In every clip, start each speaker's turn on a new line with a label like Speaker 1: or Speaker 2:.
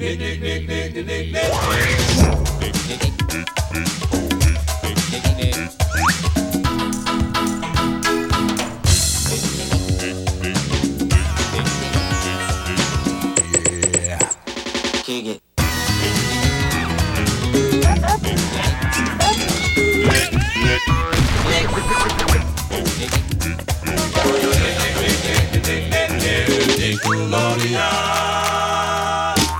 Speaker 1: Kick it.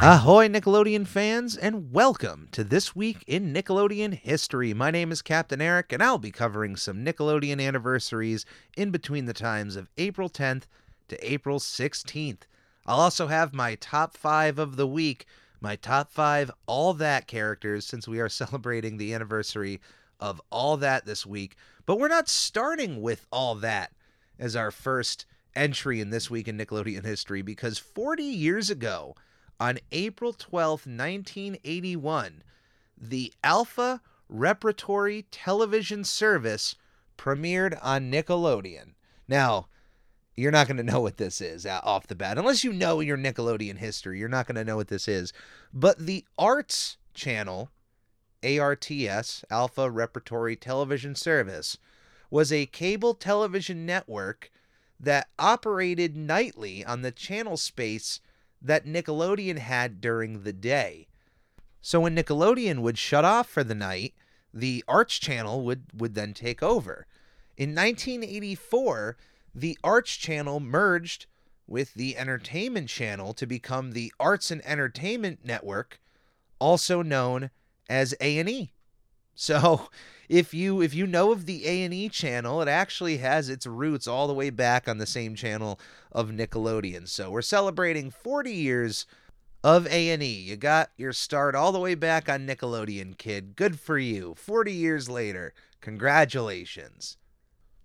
Speaker 2: Ahoy, Nickelodeon fans, and welcome to This Week in Nickelodeon History. My name is Captain Eric, and I'll be covering some Nickelodeon anniversaries in between the times of April 10th to April 16th. I'll also have my top five of the week, my top five All That characters, since we are celebrating the anniversary of All That this week. But we're not starting with All That as our first entry in This Week in Nickelodeon History, because 40 years ago, on April 12th, 1981, the Alpha Repertory Television Service premiered on Nickelodeon. Now, you're not going to know what this is uh, off the bat. Unless you know your Nickelodeon history, you're not going to know what this is. But the Arts Channel, ARTS, Alpha Repertory Television Service, was a cable television network that operated nightly on the channel space that Nickelodeon had during the day. So when Nickelodeon would shut off for the night, the Arts Channel would, would then take over. In 1984, the Arts Channel merged with the Entertainment Channel to become the Arts and Entertainment Network, also known as A&E. So, if you if you know of the A&E channel, it actually has its roots all the way back on the same channel of Nickelodeon. So, we're celebrating 40 years of A&E. You got your start all the way back on Nickelodeon, kid. Good for you. 40 years later. Congratulations.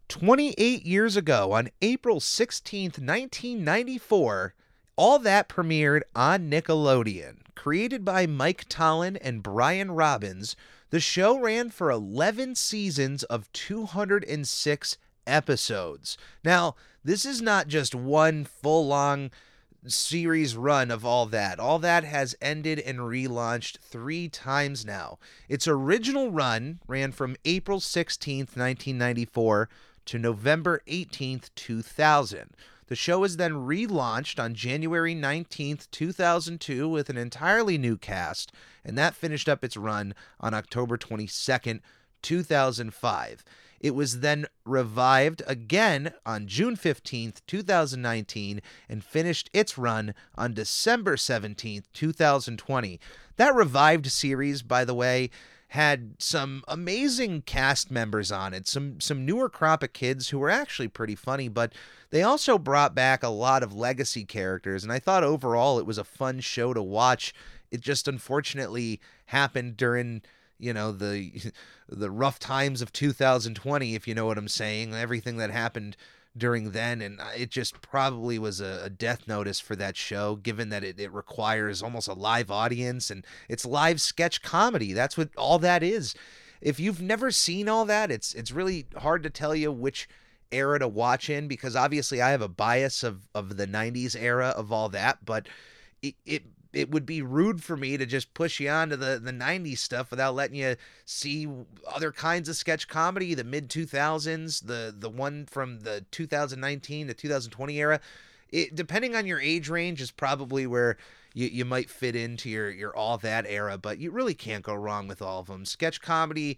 Speaker 2: 28 years ago, on April 16th, 1994, all that premiered on Nickelodeon. Created by Mike Tollin and Brian Robbins, the show ran for 11 seasons of 206 episodes. Now, this is not just one full long series run of all that. All that has ended and relaunched three times now. Its original run ran from April 16th, 1994 to November 18th, 2000. The show was then relaunched on January 19th, 2002 with an entirely new cast, and that finished up its run on October 22nd, 2005. It was then revived again on June 15th, 2019, and finished its run on December 17th, 2020. That revived series, by the way, had some amazing cast members on it, some some newer crop of kids who were actually pretty funny, but they also brought back a lot of legacy characters, and I thought overall it was a fun show to watch. It just unfortunately happened during you know the the rough times of 2020 if you know what i'm saying everything that happened during then and uh, it just probably was a, a death notice for that show given that it, it requires almost a live audience and it's live sketch comedy that's what all that is. If you've never seen all that it's it's really hard to tell you which era to watch in because obviously i have a bias of of the 90s era of all that but it, it it would be rude for me to just push you on to the, the 90s stuff without letting you see other kinds of sketch comedy, the mid 2000s, the the one from the 2019 to 2020 era. It, depending on your age range is probably where you, you might fit into your, your all that era, but you really can't go wrong with all of them. Sketch comedy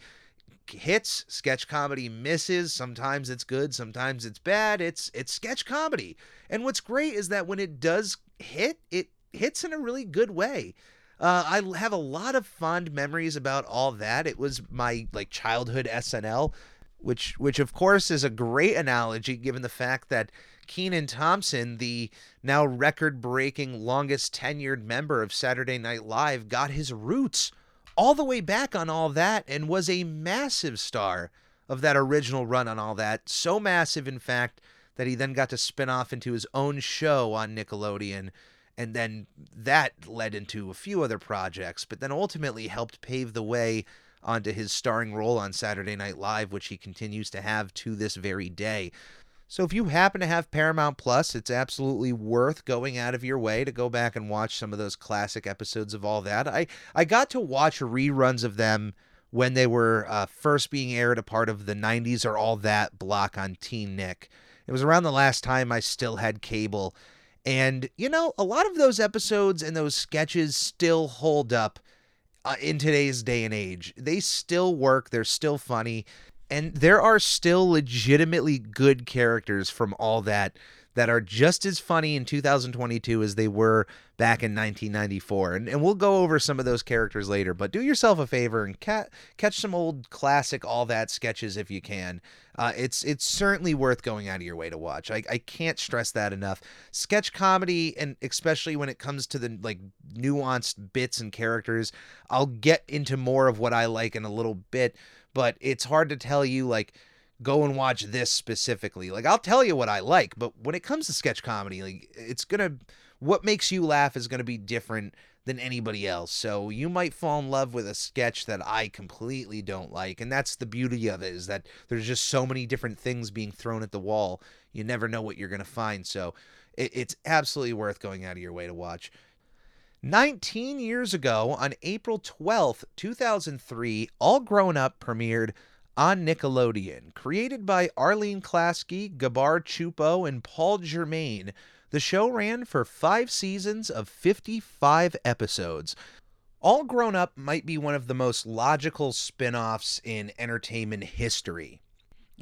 Speaker 2: hits, sketch comedy misses. Sometimes it's good, sometimes it's bad. It's it's sketch comedy. And what's great is that when it does hit, it hits in a really good way. Uh, I have a lot of fond memories about all that. It was my like childhood SNL, which which of course is a great analogy given the fact that Kenan Thompson, the now record-breaking longest tenured member of Saturday Night Live, got his roots all the way back on all that and was a massive star of that original run on all that. So massive, in fact, that he then got to spin off into his own show on Nickelodeon and then that led into a few other projects, but then ultimately helped pave the way onto his starring role on Saturday Night Live, which he continues to have to this very day. So if you happen to have Paramount Plus, it's absolutely worth going out of your way to go back and watch some of those classic episodes of all that. I I got to watch reruns of them when they were uh, first being aired, a part of the 90s or all that block on Teen Nick. It was around the last time I still had cable. And, you know, a lot of those episodes and those sketches still hold up uh, in today's day and age. They still work, they're still funny, and there are still legitimately good characters from all that that are just as funny in 2022 as they were back in 1994. And, and we'll go over some of those characters later, but do yourself a favor and ca- catch some old classic All That sketches if you can. Uh, it's it's certainly worth going out of your way to watch. I, I can't stress that enough. Sketch comedy, and especially when it comes to the like nuanced bits and characters, I'll get into more of what I like in a little bit, but it's hard to tell you like go and watch this specifically. Like I'll tell you what I like, but when it comes to sketch comedy, like it's to what makes you laugh is going to be different than anybody else. So you might fall in love with a sketch that I completely don't like, and that's the beauty of it is that there's just so many different things being thrown at the wall. You never know what you're going to find. So it, it's absolutely worth going out of your way to watch. 19 years ago, on April 12th, 2003, All Grown Up premiered on Nickelodeon. Created by Arlene Klasky, Gabor Csupo, and Paul Germain, the show ran for five seasons of 55 episodes. All Grown Up might be one of the most logical spin offs in entertainment history.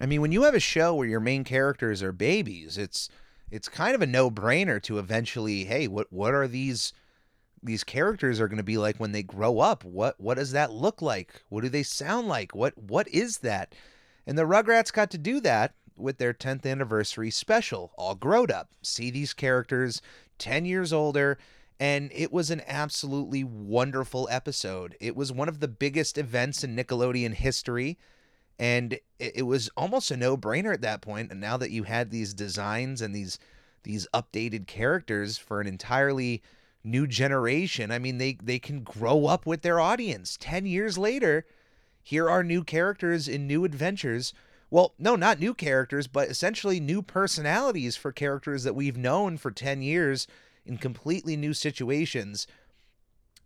Speaker 2: I mean, when you have a show where your main characters are babies, it's it's kind of a no-brainer to eventually, hey, what what are these these characters are going to be like when they grow up. What what does that look like? What do they sound like? What what is that? And the Rugrats got to do that with their 10th anniversary special, all grown up. See these characters 10 years older and it was an absolutely wonderful episode. It was one of the biggest events in Nickelodeon history and it was almost a no-brainer at that point. point and now that you had these designs and these these updated characters for an entirely new generation. I mean, they they can grow up with their audience. 10 years later, here are new characters in new adventures. Well, no, not new characters, but essentially new personalities for characters that we've known for 10 years in completely new situations.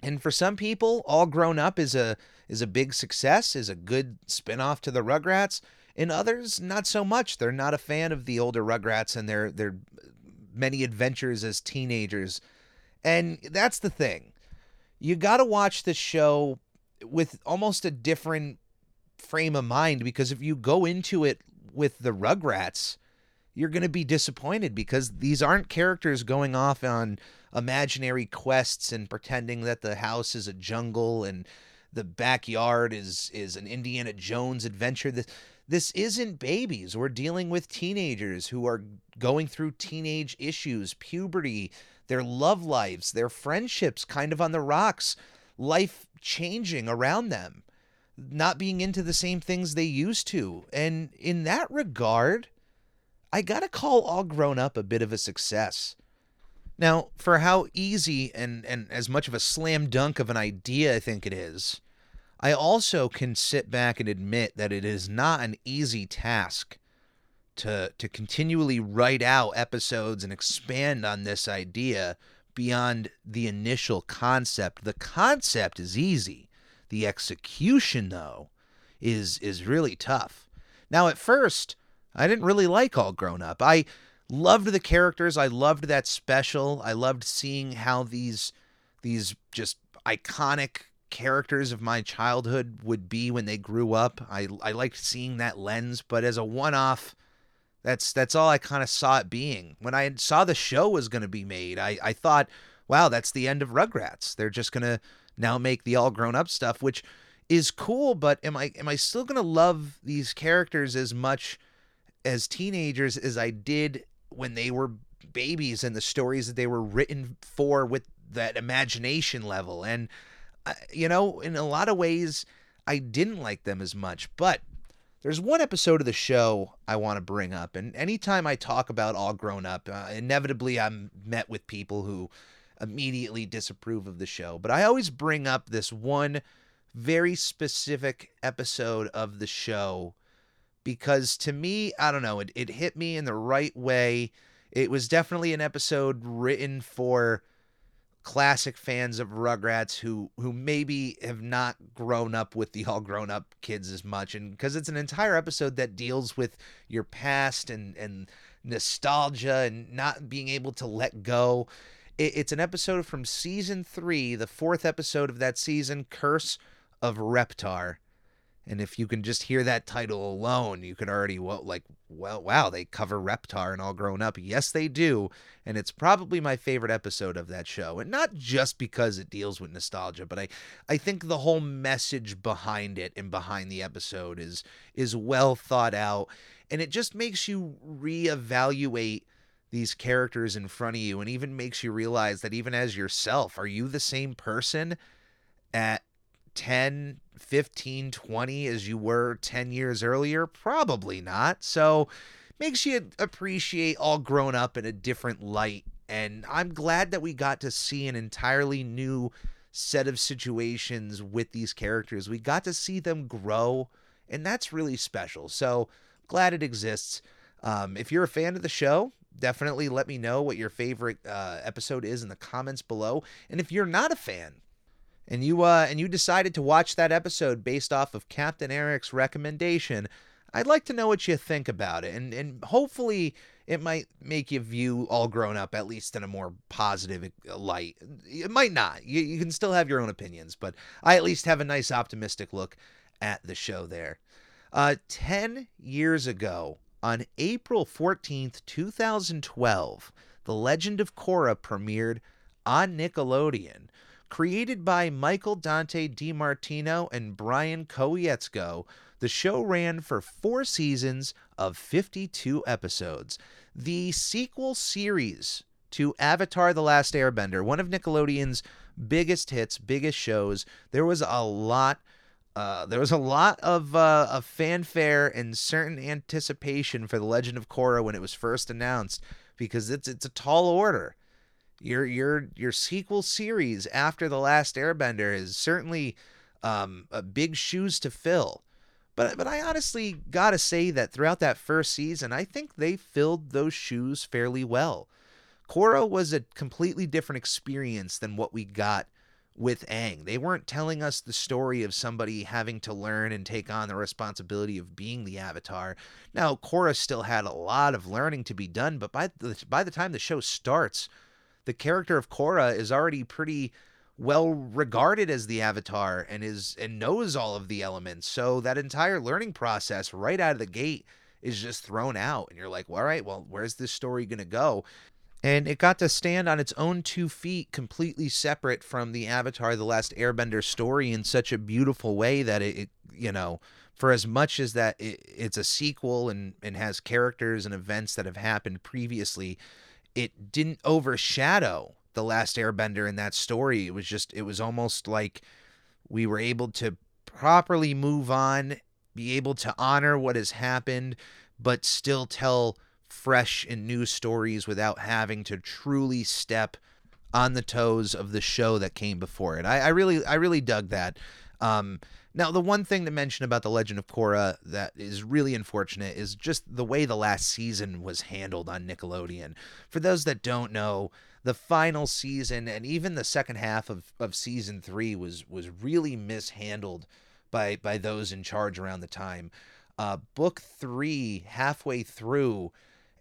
Speaker 2: And for some people, all grown up is a is a big success, is a good spin-off to the Rugrats. In others, not so much. They're not a fan of the older Rugrats and their their many adventures as teenagers and that's the thing. You got to watch the show with almost a different frame of mind because if you go into it with the Rugrats, you're going to be disappointed because these aren't characters going off on imaginary quests and pretending that the house is a jungle and the backyard is is an Indiana Jones adventure. This this isn't babies. We're dealing with teenagers who are going through teenage issues, puberty, their love lives, their friendships kind of on the rocks, life changing around them, not being into the same things they used to. And in that regard, I got to call All Grown Up a bit of a success. Now, for how easy and, and as much of a slam dunk of an idea I think it is, I also can sit back and admit that it is not an easy task to to continually write out episodes and expand on this idea beyond the initial concept. The concept is easy. The execution though is is really tough. Now at first, I didn't really like All Grown Up. I loved the characters. I loved that special. I loved seeing how these these just iconic characters of my childhood would be when they grew up. I I liked seeing that lens, but as a one-off that's that's all I kind of saw it being. When I saw the show was going to be made, I I thought, wow, that's the end of Rugrats. They're just going to now make the all grown up stuff, which is cool, but am I am I still to love these characters as much as teenagers as I did when they were babies and the stories that they were written for with that imagination level? And uh, you know in a lot of ways I didn't like them as much but there's one episode of the show I want to bring up, and anytime I talk about All Grown Up, uh, inevitably I'm met with people who immediately disapprove of the show. But I always bring up this one very specific episode of the show because to me, I don't know, it, it hit me in the right way. It was definitely an episode written for classic fans of Rugrats who who maybe have not grown up with the all grown up kids as much and because it's an entire episode that deals with your past and and nostalgia and not being able to let go. It, it's an episode from season 3, the fourth episode of that season, Curse of Reptar. And if you can just hear that title alone, you could already well like well wow, they cover Reptar and all grown up. Yes, they do. And it's probably my favorite episode of that show. And not just because it deals with nostalgia, but I I think the whole message behind it and behind the episode is is well thought out and it just makes you reevaluate these characters in front of you and even makes you realize that even as yourself, are you the same person at 10, 15, 20 as you were 10 years earlier? Probably not. So makes you appreciate all grown up in a different light. And I'm glad that we got to see an entirely new set of situations with these characters. We got to see them grow, and that's really special. So glad it exists. Um, if you're a fan of the show, definitely let me know what your favorite uh, episode is in the comments below. And if you're not a fan, and you uh and you decided to watch that episode based off of Captain Eric's recommendation, I'd like to know what you think about it, and and hopefully it might make you view All Grown Up at least in a more positive uh, light. It might not. You you can still have your own opinions, but I at least have a nice optimistic look at the show there. Uh, ten years ago, on April fourteenth, two thousand twelve, The Legend of Korra premiered on Nickelodeon. Created by Michael Dante DiMartino and Brian Konietzko, the show ran for four seasons of 52 episodes. The sequel series to Avatar The Last Airbender, one of Nickelodeon's biggest hits, biggest shows, there was a lot. Uh, there was a lot of, uh, of fanfare and certain anticipation for The Legend of Korra when it was first announced because it's it's a tall order. Your your your sequel series after the last airbender is certainly um, a big shoes to fill. But but i honestly gotta say that throughout that first season i think they filled those shoes fairly well. Korra was a completely different experience than what we got with Aang. They weren't telling us the story of somebody having to learn and take on the responsibility of being the Avatar. Now, Korra still had a lot of learning to be done, but by the by the time the show starts, the character of Korra is already pretty well regarded as the avatar and is and knows all of the elements. So that entire learning process right out of the gate is just thrown out and you're like, well, "All right, well, where's this story going to go?" And it got to stand on its own two feet, completely separate from the Avatar The Last Airbender story in such a beautiful way that it, it you know, for as much as that it, it's a sequel and, and has characters and events that have happened previously, it didn't overshadow the last airbender in that story. It was just it was almost like we were able to properly move on be able to honor what has happened but still tell fresh and new stories without having to truly step on the toes of the show that came before it i, I really i really dug that um, now, the one thing to mention about The Legend of Korra that is really unfortunate is just the way the last season was handled on Nickelodeon. For those that don't know, the final season and even the second half of, of season three was was really mishandled by by those in charge around the time. Uh, book three, halfway through,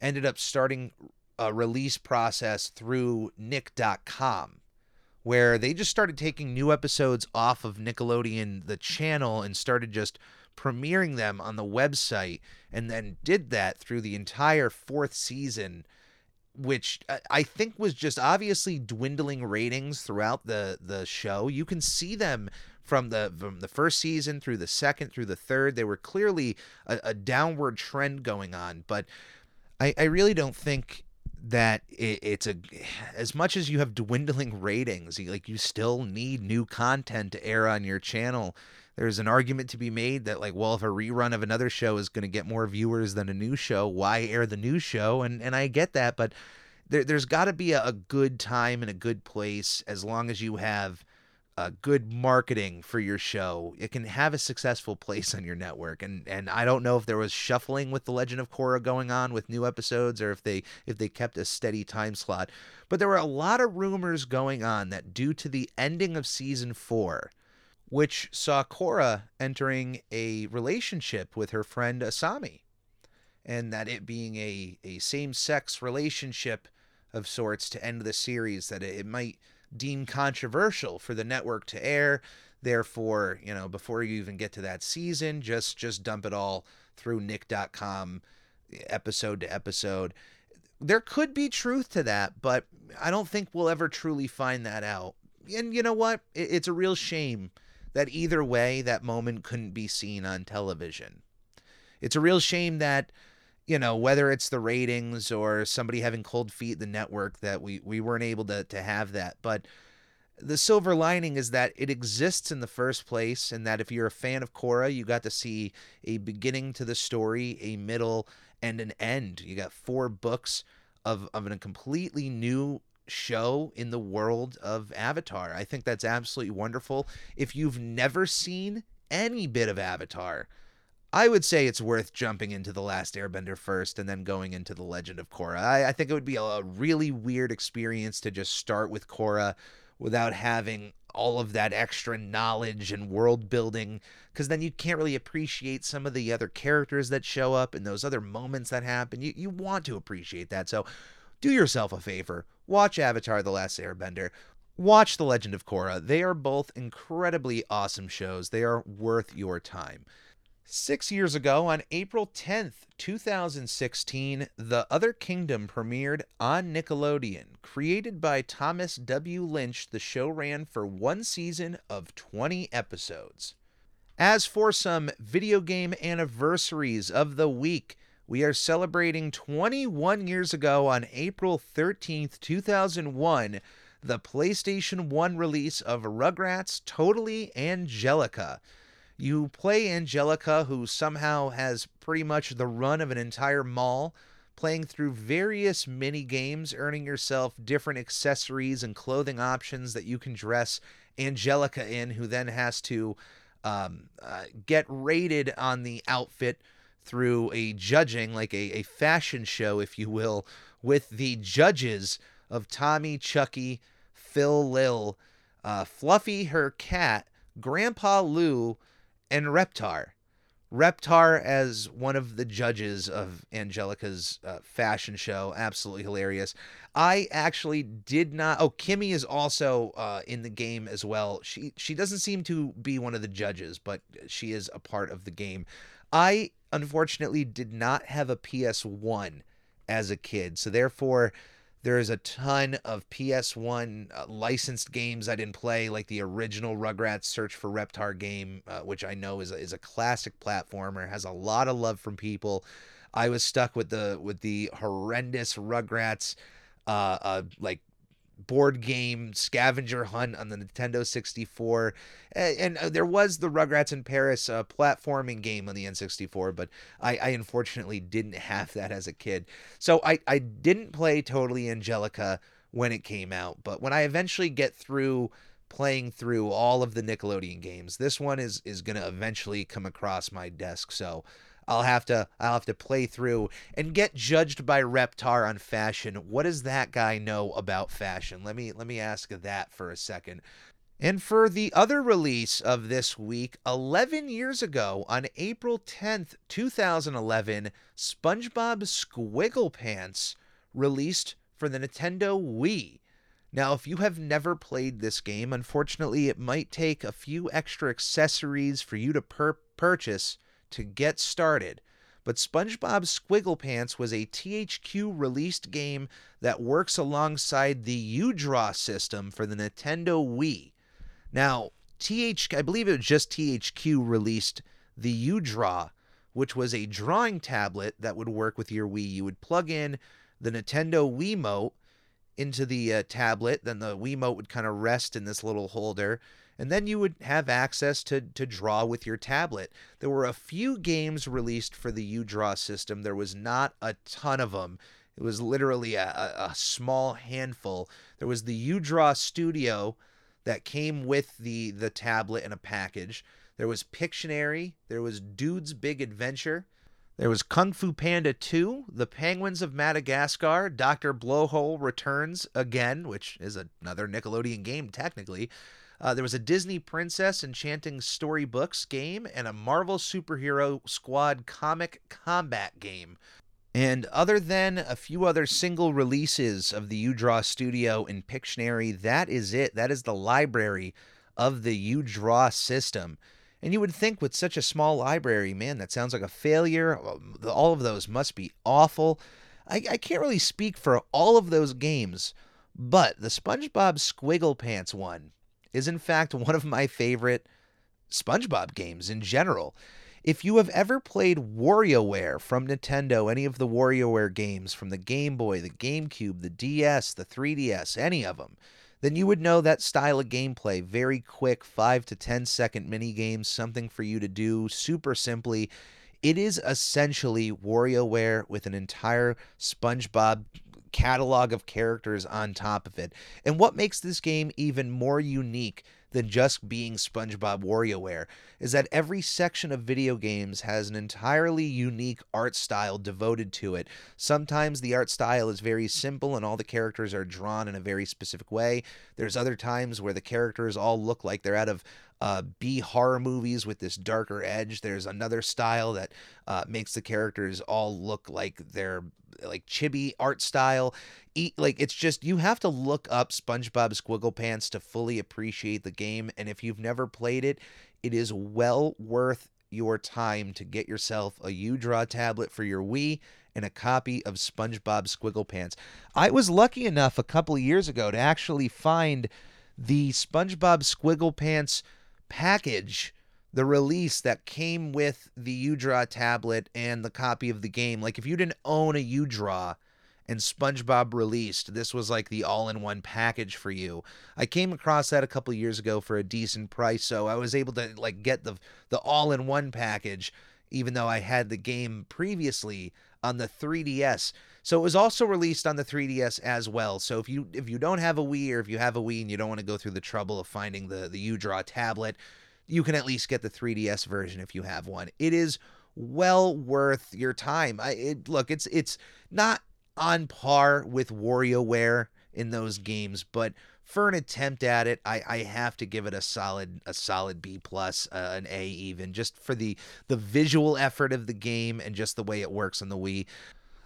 Speaker 2: ended up starting a release process through Nick.com where they just started taking new episodes off of Nickelodeon, the channel, and started just premiering them on the website, and then did that through the entire fourth season, which I think was just obviously dwindling ratings throughout the the show. You can see them from the from the first season through the second through the third. They were clearly a, a downward trend going on, but I, I really don't think that it, it's a as much as you have dwindling ratings like you still need new content to air on your channel. There's an argument to be made that like well if a rerun of another show is going to get more viewers than a new show why air the new show? And and i get that but there, there's got to be a, a good time and a good place as long as you have uh, good marketing for your show, it can have a successful place on your network. And and I don't know if there was shuffling with the Legend of Korra going on with new episodes, or if they if they kept a steady time slot. But there were a lot of rumors going on that due to the ending of season four, which saw Korra entering a relationship with her friend Asami, and that it being a a same sex relationship of sorts to end the series, that it, it might deem controversial for the network to air. Therefore, you know, before you even get to that season, just just dump it all through nick.com episode to episode. There could be truth to that, but I don't think we'll ever truly find that out. And you know what? It's a real shame that either way that moment couldn't be seen on television. It's a real shame that you know, whether it's the ratings or somebody having cold feet the network that we we weren't able to to have that. But the silver lining is that it exists in the first place, and that if you're a fan of Korra, you got to see a beginning to the story, a middle, and an end. You got four books of of a completely new show in the world of Avatar. I think that's absolutely wonderful. If you've never seen any bit of Avatar, I would say it's worth jumping into The Last Airbender first and then going into The Legend of Korra. I, I think it would be a, a really weird experience to just start with Korra without having all of that extra knowledge and world building because then you can't really appreciate some of the other characters that show up and those other moments that happen. You, you want to appreciate that. So do yourself a favor. Watch Avatar The Last Airbender. Watch The Legend of Korra. They are both incredibly awesome shows. They are worth your time. Six years ago, on April 10th, 2016, The Other Kingdom premiered on Nickelodeon. Created by Thomas W. Lynch, the show ran for one season of 20 episodes. As for some video game anniversaries of the week, we are celebrating 21 years ago on April 13th, 2001, the PlayStation 1 release of Rugrats Totally Angelica. You play Angelica, who somehow has pretty much the run of an entire mall, playing through various mini games, earning yourself different accessories and clothing options that you can dress Angelica in, who then has to um, uh, get rated on the outfit through a judging, like a, a fashion show, if you will, with the judges of Tommy, Chucky, Phil, Lil, uh, Fluffy, her cat, Grandpa Lou, and Reptar. Reptar as one of the judges of Angelica's uh, fashion show, absolutely hilarious. I actually did not. Oh, Kimmy is also uh, in the game as well. She she doesn't seem to be one of the judges, but she is a part of the game. I unfortunately did not have a PS1 as a kid, so therefore there is a ton of PS1 uh, licensed games I didn't play, like the original Rugrats Search for Reptar game, uh, which I know is a, is a classic platformer, has a lot of love from people. I was stuck with the with the horrendous Rugrats, uh, uh like board game scavenger hunt on the Nintendo 64. And, and uh, there was the Rugrats in Paris uh, platforming game on the N64, but I, I, unfortunately didn't have that as a kid. So I, I didn't play Totally Angelica when it came out, but when I eventually get through playing through all of the Nickelodeon games, this one is is going to eventually come across my desk. So I'll have to I'll have to play through and get judged by Reptar on fashion. What does that guy know about fashion? Let me let me ask that for a second. And for the other release of this week, 11 years ago, on April 10th, 2011, SpongeBob SquigglePants released for the Nintendo Wii. Now, if you have never played this game, unfortunately, it might take a few extra accessories for you to per- purchase to get started. But SpongeBob SquigglePants was a THQ released game that works alongside the U-Draw system for the Nintendo Wii. Now, TH I believe it was just THQ released the U-Draw, which was a drawing tablet that would work with your Wii. You would plug in the Nintendo Wiimote into the uh, tablet, then the Wiimote would kind of rest in this little holder, and then you would have access to, to draw with your tablet. There were a few games released for the U-Draw system. There was not a ton of them. It was literally a, a, small handful. There was the U-Draw Studio that came with the the tablet in a package. There was Pictionary, there was Dood's Big Adventure, there was Kung Fu Panda 2, The Penguins of Madagascar, Dr. Blowhole Returns again, which is another Nickelodeon game technically. Uh, there was a Disney Princess Enchanting Storybooks game and a Marvel Superhero Squad comic combat game. And other than a few other single releases of the UDraw studio in Pictionary, that is it. That is the library of the UDraw system. And you would think with such a small library, man, that sounds like a failure. All of those must be awful. I, I can't really speak for all of those games, but the SpongeBob Squiggle Pants one is in fact one of my favorite SpongeBob games in general. If you have ever played WarioWare from Nintendo, any of the WarioWare games from the Game Boy, the GameCube, the DS, the 3DS, any of them, then you would know that style of gameplay. Very quick, 5 to 10 second mini games, something for you to do super simply. It is essentially WarioWare with an entire SpongeBob catalog of characters on top of it. And what makes this game even more unique than just being SpongeBob WarioWare is that every section of video games has an entirely unique art style devoted to it. Sometimes the art style is very simple and all the characters are drawn in a very specific way. There's other times where the characters all look like they're out of uh, B horror movies with this darker edge. There's another style that uh, makes the characters all look like they're like chibi art style. Eat, like it's just you have to look up SpongeBob Squiggle Pants to fully appreciate the game. And if you've never played it, it is well worth your time to get yourself a UDraw tablet for your Wii and a copy of SpongeBob Squiggle Pants. I was lucky enough a couple years ago to actually find the SpongeBob Squiggle Pants package the release that came with the UDraw tablet and the copy of the game. Like if you didn't own a UDraw and SpongeBob released, this was like the all-in-one package for you. I came across that a couple years ago for a decent price, so I was able to like get the the all-in-one package even though I had the game previously on the 3DS. So it was also released on the 3DS as well. So if you if you don't have a Wii or if you have a Wii and you don't want to go through the trouble of finding the the UDraw tablet, you can at least get the 3DS version if you have one. It is well worth your time. I it, look, it's it's not on par with WarioWare in those games, but for an attempt at it, I, I have to give it a solid a solid B plus, uh, an A even, just for the the visual effort of the game and just the way it works on the Wii.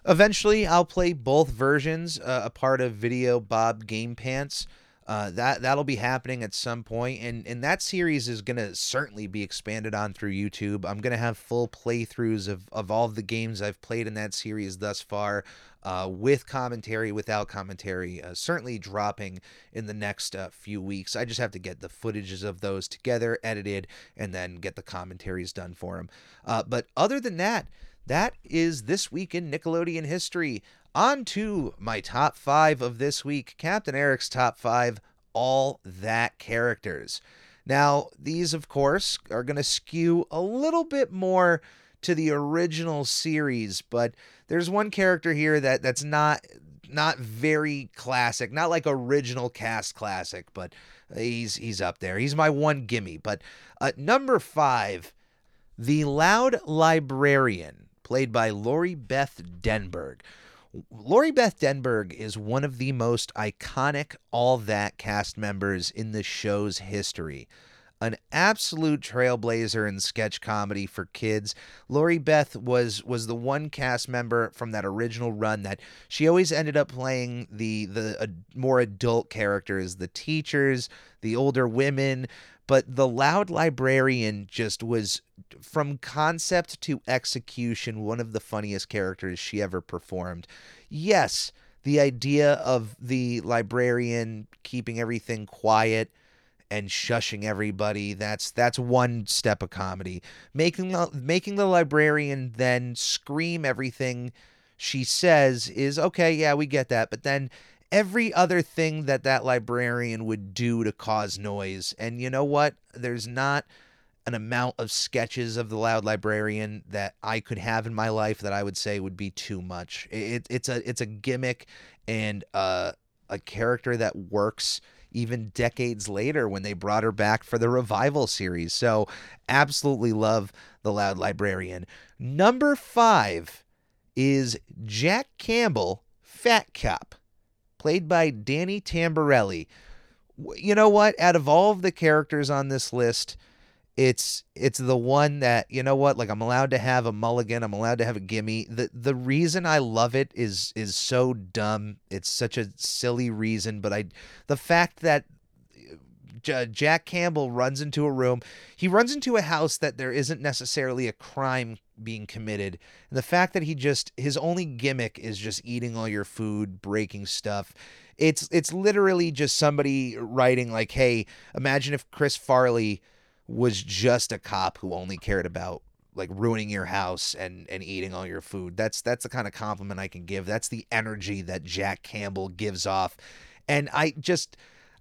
Speaker 2: Eventually, I'll play both versions, uh, a part of Video Bob Game Pants. Uh, that that'll be happening at some point, and and that series is gonna certainly be expanded on through YouTube. I'm gonna have full playthroughs of of all of the games I've played in that series thus far, uh, with commentary, without commentary. Uh, certainly dropping in the next uh, few weeks. I just have to get the footages of those together, edited, and then get the commentaries done for them. Uh, but other than that. That is this week in Nickelodeon history. On to my top five of this week Captain Eric's top five all that characters. Now, these, of course, are going to skew a little bit more to the original series, but there's one character here that that's not not very classic, not like original cast classic, but he's he's up there. He's my one gimme. But uh, number five, the loud librarian, played by Lori Beth Denberg. Lori Beth Denberg is one of the most iconic All That cast members in the show's history. An absolute trailblazer in sketch comedy for kids. Lori Beth was was the one cast member from that original run that she always ended up playing the the uh, more adult characters, the teachers, the older women, but the loud librarian just was from concept to execution one of the funniest characters she ever performed yes the idea of the librarian keeping everything quiet and shushing everybody that's that's one step of comedy making the, making the librarian then scream everything she says is okay yeah we get that but then every other thing that that librarian would do to cause noise. And you know what? There's not an amount of sketches of the loud librarian that I could have in my life that I would say would be too much. It, it's a it's a gimmick and uh, a character that works even decades later when they brought her back for the revival series. So, absolutely love the Loud Librarian. Number five is Jack Campbell, Fat Cop, played by Danny Tamborelli. You know what? Out of all of the characters on this list, it's it's the one that you know what like i'm allowed to have a mulligan i'm allowed to have a gimme. The the reason i love it is is so dumb. It's such a silly reason but i the fact that uh, J- jack campbell runs into a room he runs into a house that there isn't necessarily a crime being committed and the fact that he just his only gimmick is just eating all your food breaking stuff. It's it's literally just somebody writing like hey imagine if chris farley was just a cop who only cared about like ruining your house and and eating all your food. That's that's the kind of compliment I can give. That's the energy that Jack Campbell gives off. And I just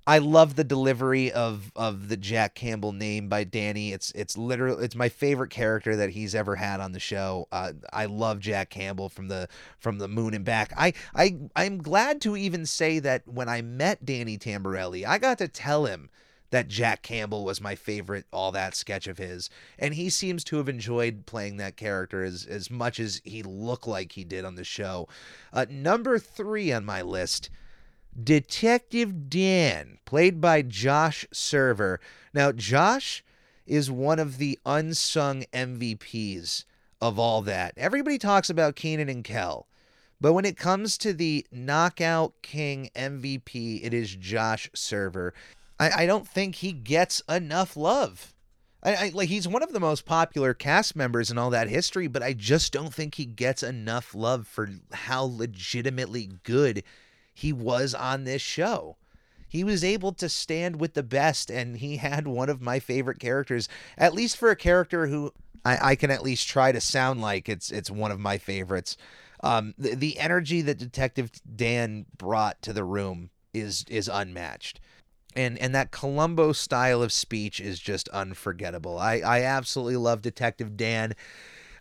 Speaker 2: I love the delivery of of the Jack Campbell name by Danny. It's it's literally it's my favorite character that he's ever had on the show. Uh, I love Jack Campbell from the from the Moon and Back. I I I'm glad to even say that when I met Danny Tamborelli, I got to tell him that Jack Campbell was my favorite all that sketch of his and he seems to have enjoyed playing that character as as much as he looked like he did on the show. Uh, number 3 on my list Detective Dan, played by Josh Server. Now Josh is one of the unsung MVPs of all that. Everybody talks about Kenan and Kel. But when it comes to the Knockout King MVP, it is Josh Server. I, I don't think he gets enough love. I, I, like he's one of the most popular cast members in all that history, but I just don't think he gets enough love for how legitimately good he was on this show. He was able to stand with the best, and he had one of my favorite characters, at least for a character who I, I can at least try to sound like it's it's one of my favorites. Um, the, the energy that Detective Dan brought to the room is is unmatched and and that Columbo style of speech is just unforgettable. I I absolutely love Detective Dan.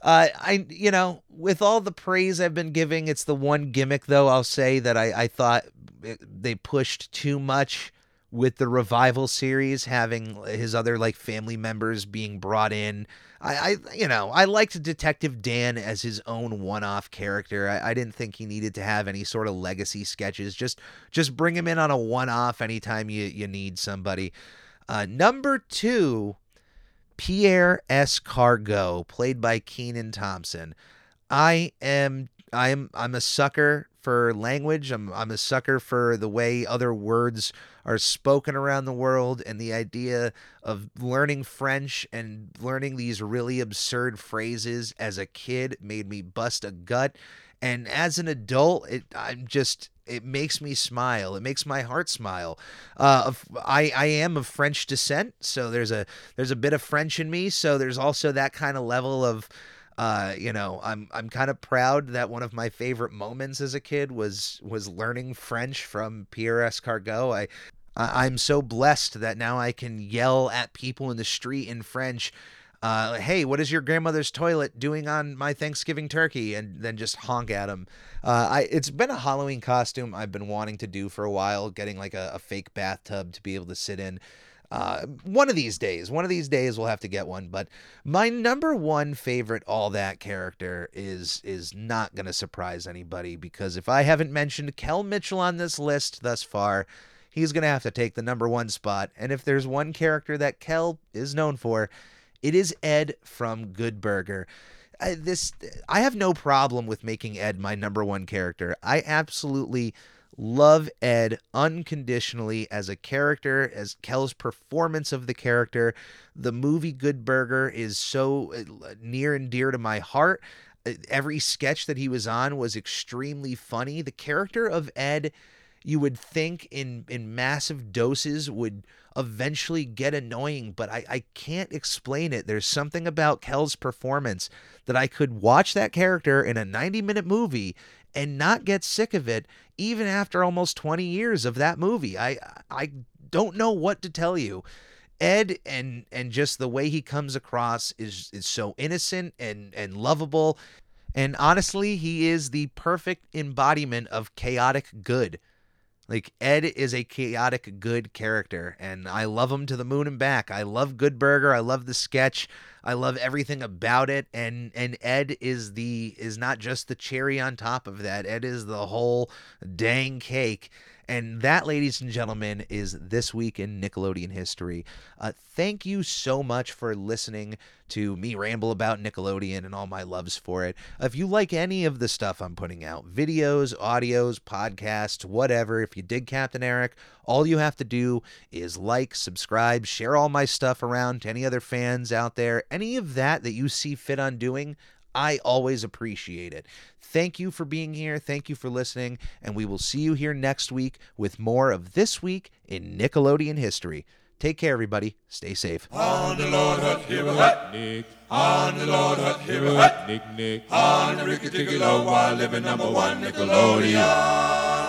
Speaker 2: Uh, I you know with all the praise I've been giving, it's the one gimmick though I'll say that I I thought they pushed too much with the revival series having his other like family members being brought in. I, I you know i liked detective dan as his own one-off character. I, I didn't think he needed to have any sort of legacy sketches. Just just bring him in on a one-off anytime you you need somebody. Uh, number two pierre Escargot, played by Kenan thompson. I am i'm i'm a sucker for language. I'm I'm a sucker for the way other words are spoken around the world and the idea of learning French and learning these really absurd phrases as a kid made me bust a gut. And as an adult, it I'm just it makes me smile. It makes my heart smile. Uh, I I am of French descent, so there's a there's a bit of French in me. So there's also that kind of level of uh, you know, I'm I'm kind of proud that one of my favorite moments as a kid was was learning French from Pierre Escargot. I I'm so blessed that now I can yell at people in the street in French. Uh, hey, what is your grandmother's toilet doing on my Thanksgiving turkey? And then just honk at them. Uh, I it's been a Halloween costume I've been wanting to do for a while, getting like a, a fake bathtub to be able to sit in. Uh, one of these days, one of these days we'll have to get one. But my number one favorite all that character is is not gonna surprise anybody because if I haven't mentioned Kel Mitchell on this list thus far, he's gonna have to take the number one spot. And if there's one character that Kel is known for, it is Ed from Good Burger. I, this I have no problem with making Ed my number one character. I absolutely love Ed unconditionally as a character, as Kel's performance of the character. The movie Good Burger is so uh, near and dear to my heart. Uh, every sketch that he was on was extremely funny. The character of Ed, you would think in in massive doses would eventually get annoying, but I, I can't explain it. There's something about Kel's performance that I could watch that character in a 90 minute movie and not get sick of it even after almost 20 years of that movie. I I don't know what to tell you. Ed and and just the way he comes across is is so innocent and and lovable. And honestly, he is the perfect embodiment of chaotic good. Like Ed is a chaotic good character, and I love him to the moon and back. I love Good Burger. I love the sketch. I love everything about it. And and Ed is the is not just the cherry on top of that. Ed is the whole dang cake. And that, ladies and gentlemen, is this week in Nickelodeon history. Uh, thank you so much for listening to me ramble about Nickelodeon and all my loves for it. If you like any of the stuff I'm putting out, videos, audios, podcasts, whatever, if you dig Captain Eric, all you have to do is like, subscribe, share all my stuff around to any other fans out there. Any of that that you see fit on doing, I always appreciate it. Thank you for being here. Thank you for listening. And we will see you here next week with more of This Week in Nickelodeon History. Take care, everybody. Stay safe.
Speaker 1: On the Lord Hut, here a hut, Nick. On the Lord Hut, here a hut, Nick, Nick. On the Ricky Ticky while living number one Nickelodeon.